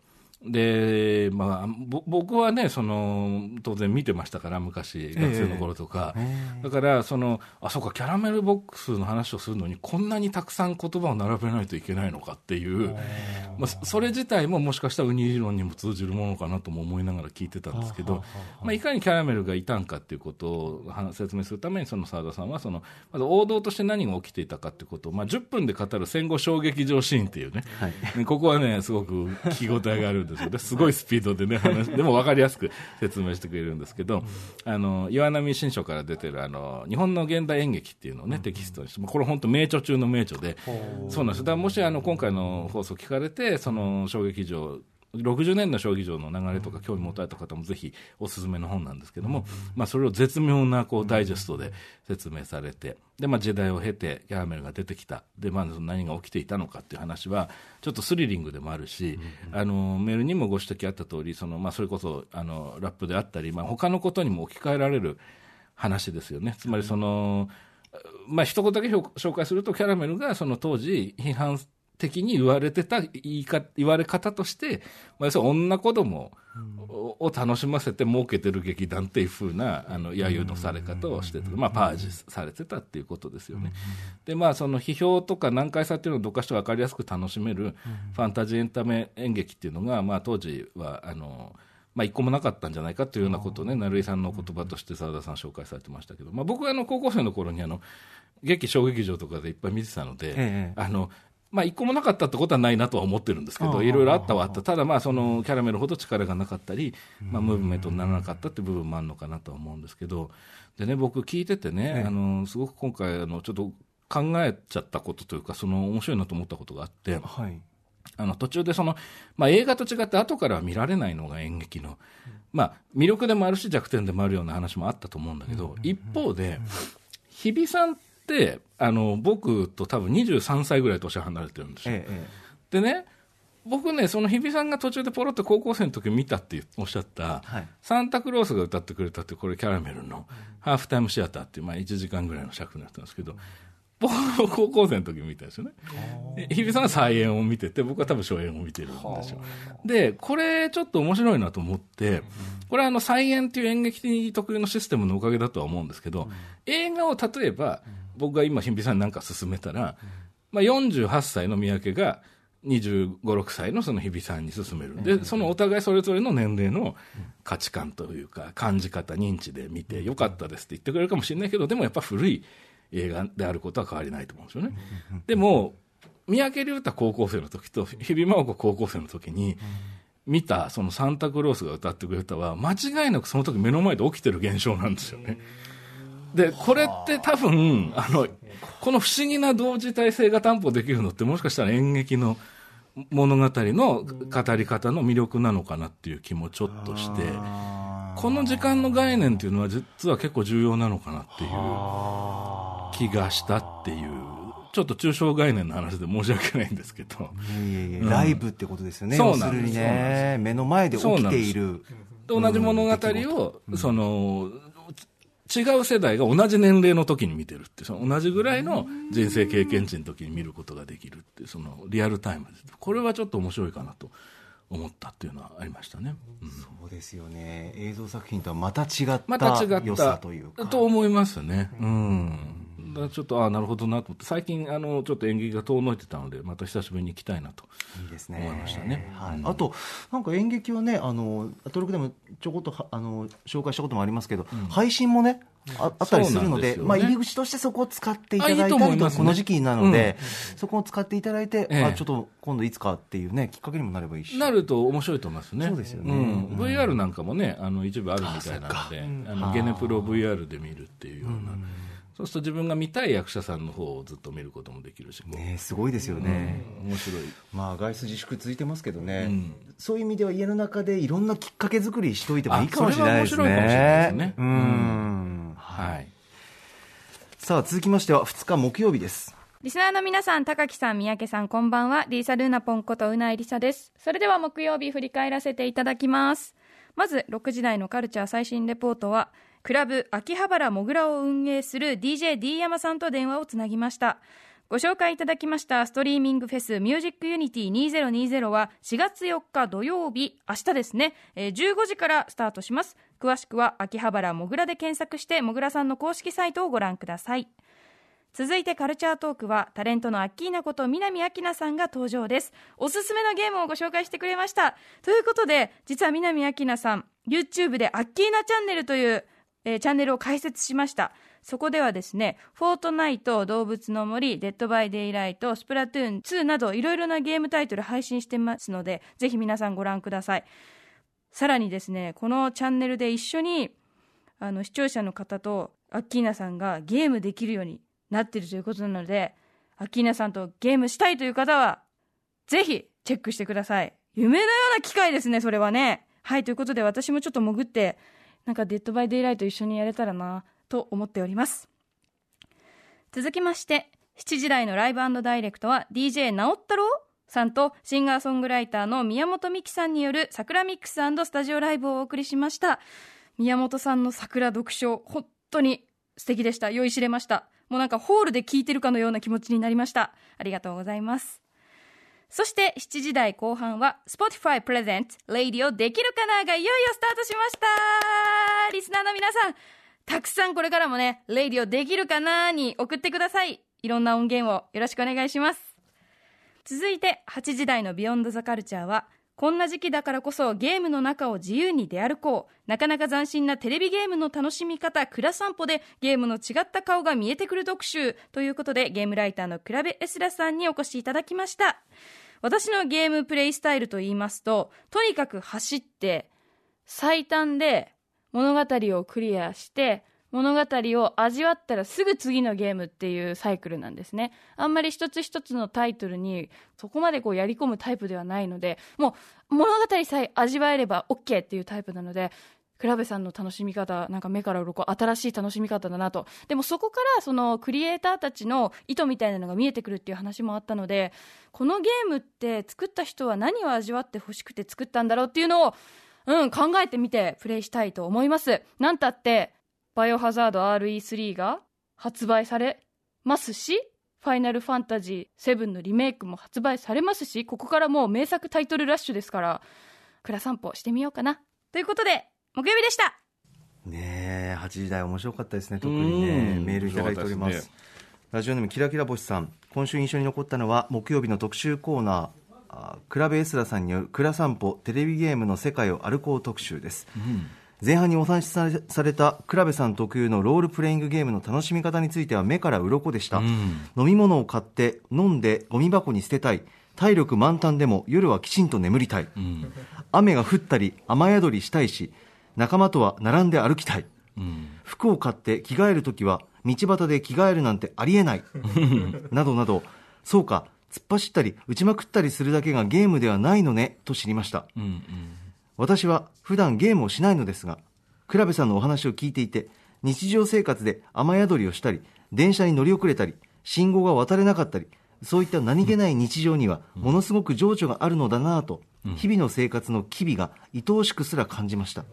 C: でまあ、ぼ僕はねその当然見てましたから昔学生の頃とか、だからそのあそうかキャラメルボックスの話をするのにこんなにたくさん言葉を並べないといけないのかっていう、まあ、そそれ自体ももしかしたらウニ理論にも通じるものかなとも思いながら聞いてたんですけど、まあ、いかにキャラメルがいたんかっていうことをは説明するためにその澤田さんはそのまず王道として何が起きていたかっていうことを、まあ、10分で語る戦後衝撃場シーンっていうね、ねここはねすごく聞き応えがあるんですよですごいスピードでね話 でも分かりやすく説明してくれるんですけど、あの岩波新書から出てるあの日本の現代演劇っていうのをね、テキストにしてこれ本当名著中の名著でそうなんです。だからもしあの今回の放送聞かれてその衝撃場60年の将棋場の流れとか興味持たれた方もぜひおすすめの本なんですけども、まあ、それを絶妙なこうダイジェストで説明されてで、まあ、時代を経てキャラメルが出てきた。で、まあ、何が起きていたのかっていう話はちょっとスリリングでもあるし、あのメールにもご指摘あった通りそのまりそれこそあのラップであったり、まあ、他のことにも置き換えられる話ですよね。つまりその、まあ一言だけ紹介すると、キャラメルがその当時、批判的に言われてた言いか言われ方として、まあ、要するに女子供をを楽しませて儲けてる劇団っていうふうなあの揶揄のされ方をしてて、まあ、パージされてたっていうことですよね。でまあその批評とか難解さっていうのをどかして分かりやすく楽しめるファンタジーエンタメ演劇っていうのが、まあ、当時はあのまあ、一個もなかったんじゃないかというようなことをね、成井さんの言葉として澤田さん紹介されてましたけど、まあ、僕はあの高校生の頃にあの、劇小劇場とかでいっぱい見てたので、
A: ええ。
C: あの、まあ、一個もなかったってことはないなとは思ってるんですけど、いろいろあったはあった。ただまあ、その、キャラメルほど力がなかったり、まあ、ムーブメントにならなかったって部分もあるのかなとは思うんですけど、でね、僕聞いててね、
A: ええ。
C: あの、すごく今回、あの、ちょっと考えちゃったことというか、その、面白いなと思ったことがあって、
A: はい。
C: あの途中でその、まあ、映画と違って後からは見られないのが演劇の、まあ、魅力でもあるし弱点でもあるような話もあったと思うんだけど、一方で日比さんあの僕と多分23歳ぐらい年離れてるんですよ。
A: ええ
C: でね僕ねその日比さんが途中でポロって高校生の時見たっておっしゃった、
A: はい
C: サンタクロースが歌ってくれたってこれキャラメルのハーフタイムシアターっていう、まあ、1時間ぐらいの尺になってたんですけど高校生の時見たんですよね。で日比さんは再演を見てて僕は多分初演を見てるんですよ。でこれちょっと面白いなと思ってこれはあの再演っていう演劇特有のシステムのおかげだとは思うんですけど、映画を例えば僕が今日比さんに何か勧めたら、まあ、48歳の三宅が25、6歳のその日比さんに勧める。で、そのお互いそれぞれの年齢の価値観というか、感じ方、認知で見て、よかったですって言ってくれるかもしれないけど、でもやっぱ古い映画であることは変わりないと思うんですよね。でも、三宅龍太高校生の時と日比真央子高校生の時に、見たそのサンタクロースが歌ってくれる歌は、間違いなくその時目の前で起きてる現象なんですよね。で、これって多分、あの、この不思議な同時体制が担保できるのって、もしかしたら演劇の物語の語り方の魅力なのかなっていう気もちょっとして、この時間の概念っていうのは実は結構重要なのかなっていう気がしたっていう、ちょっと抽象概念の話で申し訳ないんですけど。
A: いやいや
C: うん。
A: ライブってことですよね、
C: そうなんです。
A: 要するにね、目の前で起きている。
C: で同じ物語を、その、違う世代が同じ年齢の時に見てるって、その同じぐらいの人生経験値の時に見ることができるっていう、そのリアルタイムで。これはちょっと面白いかなと思ったっていうのはありましたね。うん
A: そうですよね。映像作品とはまた違った
C: また違った
A: 良さというか。
C: と思いますね。うん。ちょっと、ああ、なるほどなと思って、最近、あの、ちょっと演劇が遠のいてたので、また久しぶりに行きたいなと。
A: いいですね。
C: 思いましたね。うん。
A: はいあと、なんか演劇はね、あの、アトロクでもちょこっとは、あの、紹介したこともありますけど、配信もね、ああったりするので、
C: でね。
A: まあ入り口としてそこを使っていただいたりと、
C: 思いますね。
A: この時期なので、そこを使っていただいて、
C: ええ。
A: あちょっと今度いつかっていうね、きっかけにもなればいいし。
C: なると面白いと思いますね。
A: そうですよね。
C: ん。
A: うん。
C: VR なんかもね、あの一部あるみたいなので、あのゲネプロ VR で見るっていうような、そうすると自分が見たい役者さんの方をずっと見ることもできるし、
A: ねすごいですよね。
C: うん面白い。
A: まあ外出自粛続いてますけどね、
C: うん
A: そういう意味では家の中でいろんなきっかけ作りしといてもいいかもしれないですね。
C: あそれは面白いかもしれないですね
A: うん。
C: はい。
A: さあ続きましては2日木曜日です。
F: リスナーの皆さん、高木さん、三宅さん、こんばんは。リーサルウェポンこと宇内梨沙です。それでは木曜日振り返らせていただきます。まず、6時台のカルチャー最新レポートは、クラブ秋葉原 MOGRA を運営する DJ D 山さんと電話をつなぎました。ご紹介いただきましたストリーミングフェス Music Unity 2020は4月4日土曜日、明日ですね、え15時からスタートします。詳しくは秋葉原 MOGRA で検索して、 MOGRA さんの公式サイトをご覧ください。続いてカルチャートークはタレントのアッキーナこと南明奈さんが登場ですおすすめのゲームをご紹介してくれましたということで実は南明奈さん YouTube でアッキーナチャンネルという、えーチャンネルを開設しました。そこではですね、フォートナイト、どうぶつの森、デッドバイデイライト、スプラトゥーン2などいろいろなゲームタイトル配信してますので、ぜひ皆さんご覧ください。さらにですね、このチャンネルで一緒にあの視聴者の方とアッキーナさんがゲームできるようになってるということなのでアッキーナさんとゲームしたいという方はぜひチェックしてください。夢のような機会ですねそれはね。はいということで私もちょっと潜ってなんかデッドバイデイライト一緒にやれたらなと思っております。続きまして7時台のライブダイレクトは DJ 直太郎さんとシンガーソングライターの宮本美樹さんによる桜ミックススタジオライブをお送りしました。宮本さんの桜読書本当に素敵でした。酔いしれました。もうなんかホールで聴いてるかのような気持ちになりました。ありがとうございます。そして7時台後半は Spotify Present Radio できるかながいよいよスタートしました。リスナーの皆さんたくさんこれからもね Radio できるかなに送ってください。いろんな音源をよろしくお願いします。続いて8時台のビヨンドザカルチャーはこんな時期だからこそゲームの中を自由に出歩こう。なかなか斬新なテレビゲームの楽しみ方クラ散歩でゲームの違った顔が見えてくる特集。ということでゲームライターのクラベエスラさんにお越しいただきました。私のゲームプレイスタイルと言いますととにかく走って最短で物語をクリアして物語を味わったらすぐ次のゲームっていうサイクルなんですねあんまり一つ一つのタイトルにそこまでこうやり込むタイプではないのでもう物語さえ味わえれば OK っていうタイプなのでクラベさんの楽しみ方なんか目から鱗新しい楽しみ方だなとでもそこからそのクリエイターたちの意図みたいなのが見えてくるっていう話もあったのでこのゲームって作った人は何を味わってほしくて作ったんだろうっていうのをうん、考えてみてプレイしたいと思います。なんたって、バイオハザード RE3 が発売されますし、ファイナルファンタジー7のリメイクも発売されますし、ここからもう名作タイトルラッシュですから、クラ散歩してみようかな。ということで、木曜日でした。
A: ねえ8時台面白かったですね特にね。
C: うん。
A: メールいただいております。ラジオネームキラキラ星さん。今週印象に残ったのは木曜日の特集コーナー。あクラブエスラさんによる「クラ散歩テレビゲームの世界を歩こう」特集です、前半にお話しされたクラベさん特有のロールプレイングゲームの楽しみ方については目から鱗でした、飲み物を買って飲んでゴミ箱に捨てたい。体力満タンでも夜はきちんと眠りたい、雨が降ったり雨宿りしたいし仲間とは並んで歩きたい、服を買って着替えるときは道端で着替えるなんてありえない。などなど。そうか突っ走ったり打ちまくったりするだけがゲームではないのねと知りました、私は普段ゲームをしないのですがクラベさんのお話を聞いていて日常生活で雨宿りをしたり電車に乗り遅れたり信号が渡れなかったりそういった何気ない日常にはものすごく情緒があるのだなぁと日々の生活の機微が愛おしくすら感じました、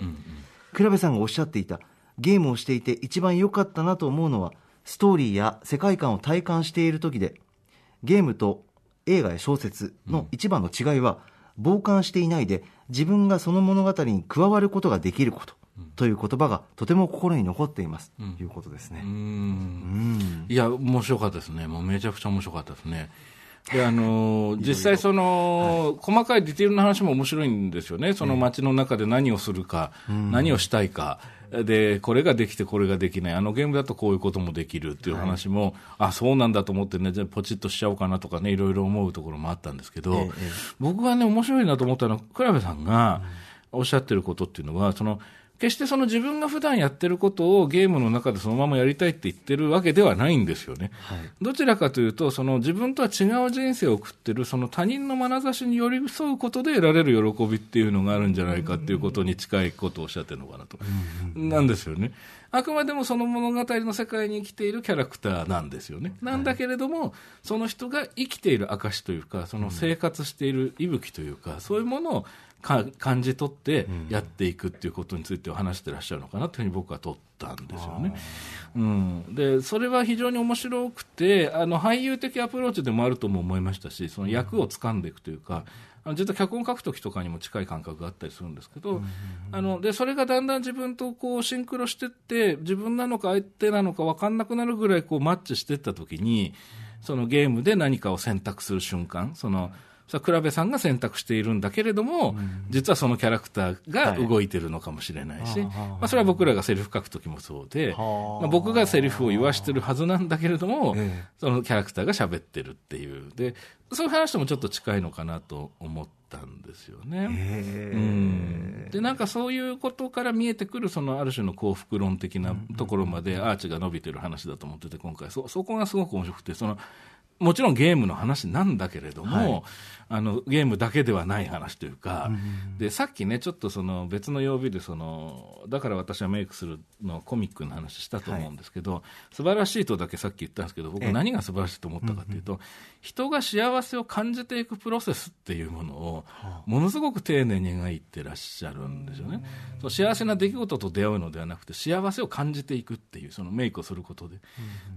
A: クラベさんがおっしゃっていたゲームをしていて一番良かったなと思うのはストーリーや世界観を体感している時でゲームと映画や小説の一番の違いは、傍観していないで自分がその物語に加わることができること、という言葉がとても心に残っています、ということですね、うん。
C: いや、面白かったですね。もうめちゃくちゃ面白かったですね。で、あのー 実際その、細かいディテールの話も面白いんですよね。その街の中で何をするか、何をしたいか。で、これができてこれができない。あのゲームだとこういうこともできるっていう話も、あ、そうなんだと思ってね、じゃあポチッとしちゃおうかなとかね、いろいろ思うところもあったんですけど、
A: ええ
C: 僕はね、面白いなと思ったのは、倉部さんがおっしゃってることっていうのは、その、決してその自分が普段やってることをゲームの中でそのままやりたいって言ってるわけではないんですよね。どちらかというと、その自分とは違う人生を送ってる、その他人の眼差しに寄り添うことで得られる喜びっていうのがあるんじゃないかっていうことに近いことをおっしゃってるのかなと。なんですよね。あくまでもその物語の世界に生きているキャラクターなんですよね。なんだけれども、その人が生きている証というか、その生活している息吹というか、そういうものをか感じ取ってやっていくっていうことについては話してらっしゃるのかなというふうに僕は取ったんですよね。うん、でそれは非常に面白くてあの俳優的アプローチでもあるとも思いましたしその役を掴んでいくというか、あの実は脚本書くときとかにも近い感覚があったりするんですけど、あのでそれがだんだん自分とこうシンクロしてって自分なのか相手なのか分かんなくなるぐらいこうマッチしていったときにそのゲームで何かを選択する瞬間そのそれは倉部さんが選択しているんだけれども、実はそのキャラクターが動いてるのかもしれないし、まあ、それは僕らがセリフ書くときもそうで、まあ、僕がセリフを言わしてるはずなんだけれども、そのキャラクターが喋ってるっていう。でそういう話ともちょっと近いのかなと思ったんですよね。うん。でなんかそういうことから見えてくるそのある種の幸福論的なところまでアーチが伸びてる話だと思ってて今回そそこがすごく面白くてそのもちろんゲームの話なんだけれども、あのゲームだけではない話というか、でさっきねちょっとその別の曜日でそのだから私はメイクするのコミックの話したと思うんですけど、素晴らしいとだけさっき言ったんですけど僕
A: ええ。
C: 何が素晴らしいと思ったかというと、人が幸せを感じていくプロセスっていうものをものすごく丁寧に描いてらっしゃるんですよね。そう幸せな出来事と出会うのではなくて幸せを感じていくっていうそのメイクをすることで。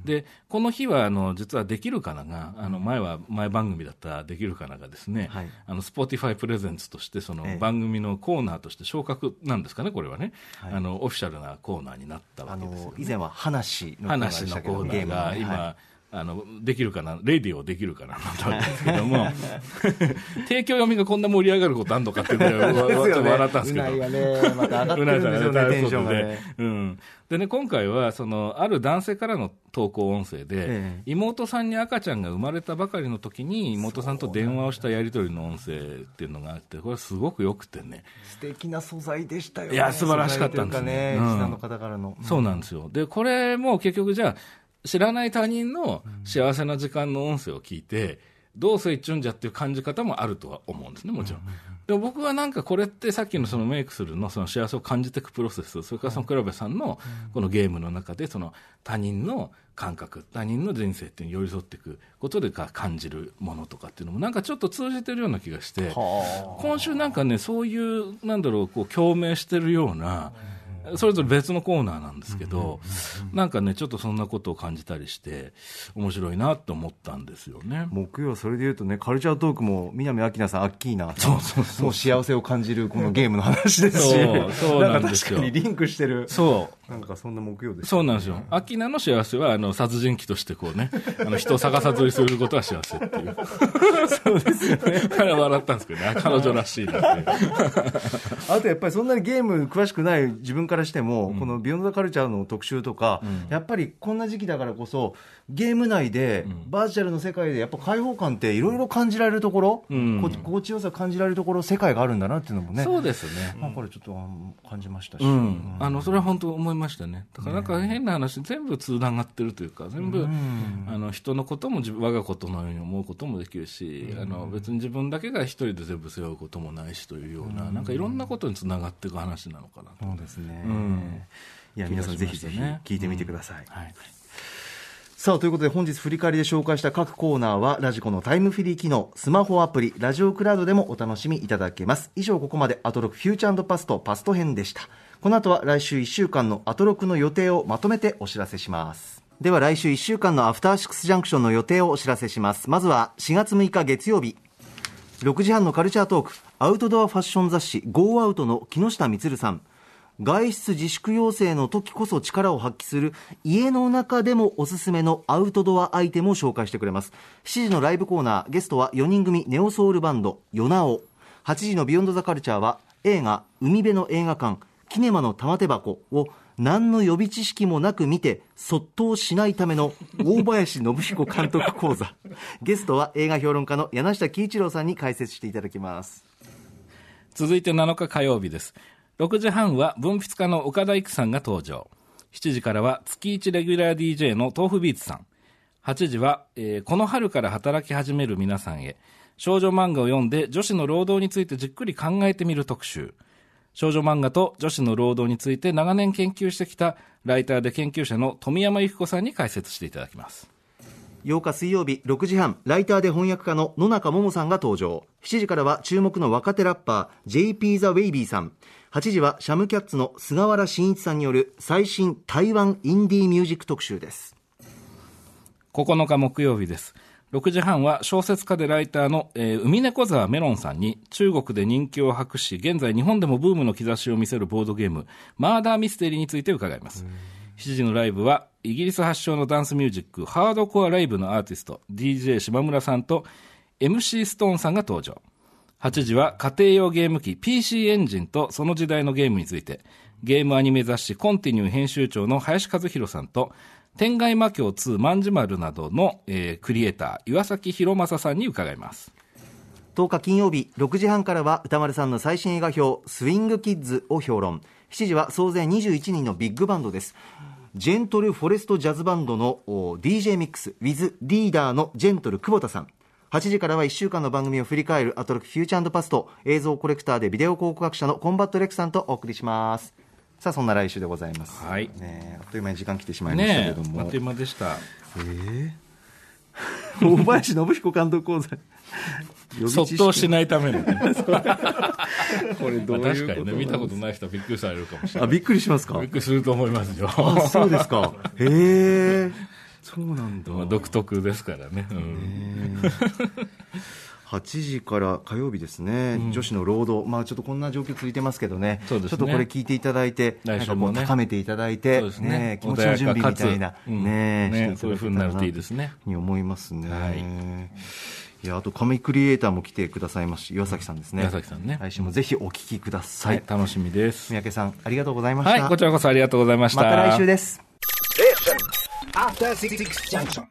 C: でこの日はあの実はできるかながあの前は前番組だったできるかながですね、
A: はい。
C: あの Spotify presents としてその
A: ええ。
C: 番組のコーナーとして昇格なんですかねこれはね、
A: はい。
C: あのオフィシャルなコーナーになったわ
A: あ
C: けですよ、ね。
A: の以前は話のコーナーで
C: 話の
A: したけど
C: コーナーが今、
A: は
C: あのできるかな、レディオできるかな、なったわけですけども、提供読みがこんな盛り上がることあんのかっていうぐらい わわちょっと笑ったんですけど。
A: うなねまた上がってるんでね。テンションがね。
C: うん、でね今回はそのある男性からの投稿音声で、
A: ええ。
C: 妹さんに赤ちゃんが生まれたばかりの時に妹さんと電話をしたやり取りの音声っていうのがあってこれすごくよくてね、
A: 素敵な素材でしたよね。
C: いや素晴らしかったんです
A: 素材というか
C: ねうん。
A: の方からの。
C: そうなんですよ。で、これも結局じゃあ、知らない他人の幸せな時間の音声を聞いて、どうせ言っちゅうんじゃっていう感じ方もあるとは思うんですね、もちろん。でも僕はなんかこれってさっきのそのメイクするのその幸せを感じていくプロセス、それからその倉部さんのこのゲームの中でその他人の感覚、他人の人生っていうのに寄り添っていくことでか感じるものとかっていうのもなんかちょっと通じてるような気がして、今週なんかね、そういう、なんだろう、こう共鳴してるような、それぞれ別のコーナーなんですけど、なんかね、ちょっとそんなことを感じたりして、面白いなと思ったんですよね。
A: 木曜それでいうとねカルチャートークも南明菜さんアッキーナそうそうそうもう幸せを感じるこのゲームの話ですし
C: そうそうなん
A: か
C: ですよ
A: 確かにリンクしてる
C: そう。
A: なんかそんな木曜です。
C: そうなんですよ。アキナの幸せは、あの、殺人鬼としてこうね、あの、人を逆さずりすることは幸せっていう。そうですよね。彼は笑ったんですけどね、彼女らしいなっていう。
A: あとやっぱりそんなにゲーム詳しくない自分からしても、このビヨンドザカルチャーの特集とか、やっぱりこんな時期だからこそ、ゲーム内で、バーチャルの世界でやっぱ開放感っていろいろ感じられるところ、
C: ん。
A: こ心地よさ感じられるところ、世界があるんだなっていうのもね。
C: そうですね。
A: まあこれちょっとあ感じましたし。
C: うん、あのそれは本当思いましたね、だからなんか変な話、全部つながってるというか、全部、あの人のことも自分我がことのように思うこともできるし、あの別に自分だけが一人で全部背負うこともないしというような、なんかいろんなことにつながっていく話なのかなと。
A: そうですね。
C: ん。
A: いや、皆さんぜひぜひ聞いてみてください。
C: はい
A: さあ、ということで本日振り返りで紹介した各コーナーはラジコのタイムフィリー機能、スマホアプリ、ラジオクラウドでもお楽しみいただけます。以上ここまでアトロクフューチャーパストパスト編でした。この後は来週1週間のアトロクの予定をまとめてお知らせします。では来週1週間のアフターシックスジャンクションの予定をお知らせします。まずは4月6日月曜日。6時半のカルチャートーク、アウトドアファッション雑誌 Go Out の木下光さん。外出自粛要請の時こそ力を発揮する家の中でもおすすめのアウトドアアイテムを紹介してくれます7時のライブコーナーゲストは4人組ネオソウルバンドヨナオ8時のビヨンドザカルチャーは映画海辺の映画館キネマの玉手箱を何の予備知識もなく見て、そっとしないための大林信彦監督講座。ゲストは映画評論家の柳下喜一郎さんに解説していただきます。
C: 続いて7日火曜日です。6時半は文筆家の岡田育さんが登場。7時からは月1レギュラー DJ の豆腐ビーツさん。8時は、えーこの春から働き始める皆さんへ、少女漫画を読んで女子の労働についてじっくり考えてみる特集。少女漫画と女子の労働について長年研究してきたライターで研究者の富山由紀子さんに解説していただきます。
A: 8日水曜日6時半、ライターで翻訳家の野中桃さんが登場。7時からは注目の若手ラッパー、JP ザ・ウェイビーさん。8時はシャムキャッツの菅原慎一さんによる最新台湾インディーミュージック特集です。
C: 9日木曜日です。6時半は小説家でライターの、えー海猫沢メロンさんに中国で人気を博し、現在日本でもブームの兆しを見せるボードゲーム、マーダーミステリーについて伺います。7時のライブは、イギリス発祥のダンスミュージック、ハードコアライブのアーティスト、DJ 島村さんと MC ストーンさんが登場。8時は家庭用ゲーム機 PC エンジンとその時代のゲームについて、ゲームアニメ雑誌コンティニュー編集長の林和弘さんと、天外魔境2卍丸などの、えークリエイター、岩崎啓眞さんに伺います。
A: 10日金曜日6時半からは宇多丸さんの最新映画評スイングキッズを評論。7時は総勢21人のビッグバンドです。ジェントルフォレストジャズバンドの DJ ミックス with リーダーのジェントル久保田さん。8時からは1週間の番組を振り返るアトロク Future Past 映像コレクターでビデオ考古学者のコンバット REC さんとお送りしますさあそんな来週でございます、
C: はい
A: ねえあっという間に時間来てしまいましたけ
C: ね
A: れども、
C: え、あっという間でした。
A: 大林信彦監督講座
C: そっとしないためのね。
A: これどう
C: 確かにね、見たことない人はびっくりされるかもしれない。
A: あびっくりしますか？
C: びっくりすると思いますよ。
A: あそうですか。へえ。そうなんだ。
C: まあ独特ですからね。うん。
A: 8 時から火曜日ですね、女子の労働、まあ、ちょっとこんな状況続いてますけどね、
C: そうですね。
A: ちょっとこれ聞いていただいて、なんか
C: もね
A: 高めていただいて、ね。
C: ね。
A: 気持ちの準備みたいな、
C: うん。ねそういう風になるといいですね。
A: に思いますね。
C: はい。
A: いやあと紙クリエイターも来てくださいます。し岩崎さんですね。
C: 岩崎さんね。
A: 来週もぜひお聞きくださ、
C: はいい、楽しみです。
A: 三宅さんありがとうございました、
C: はい、こちらこそありがとうございました。
A: また来週です
G: After Six Junction.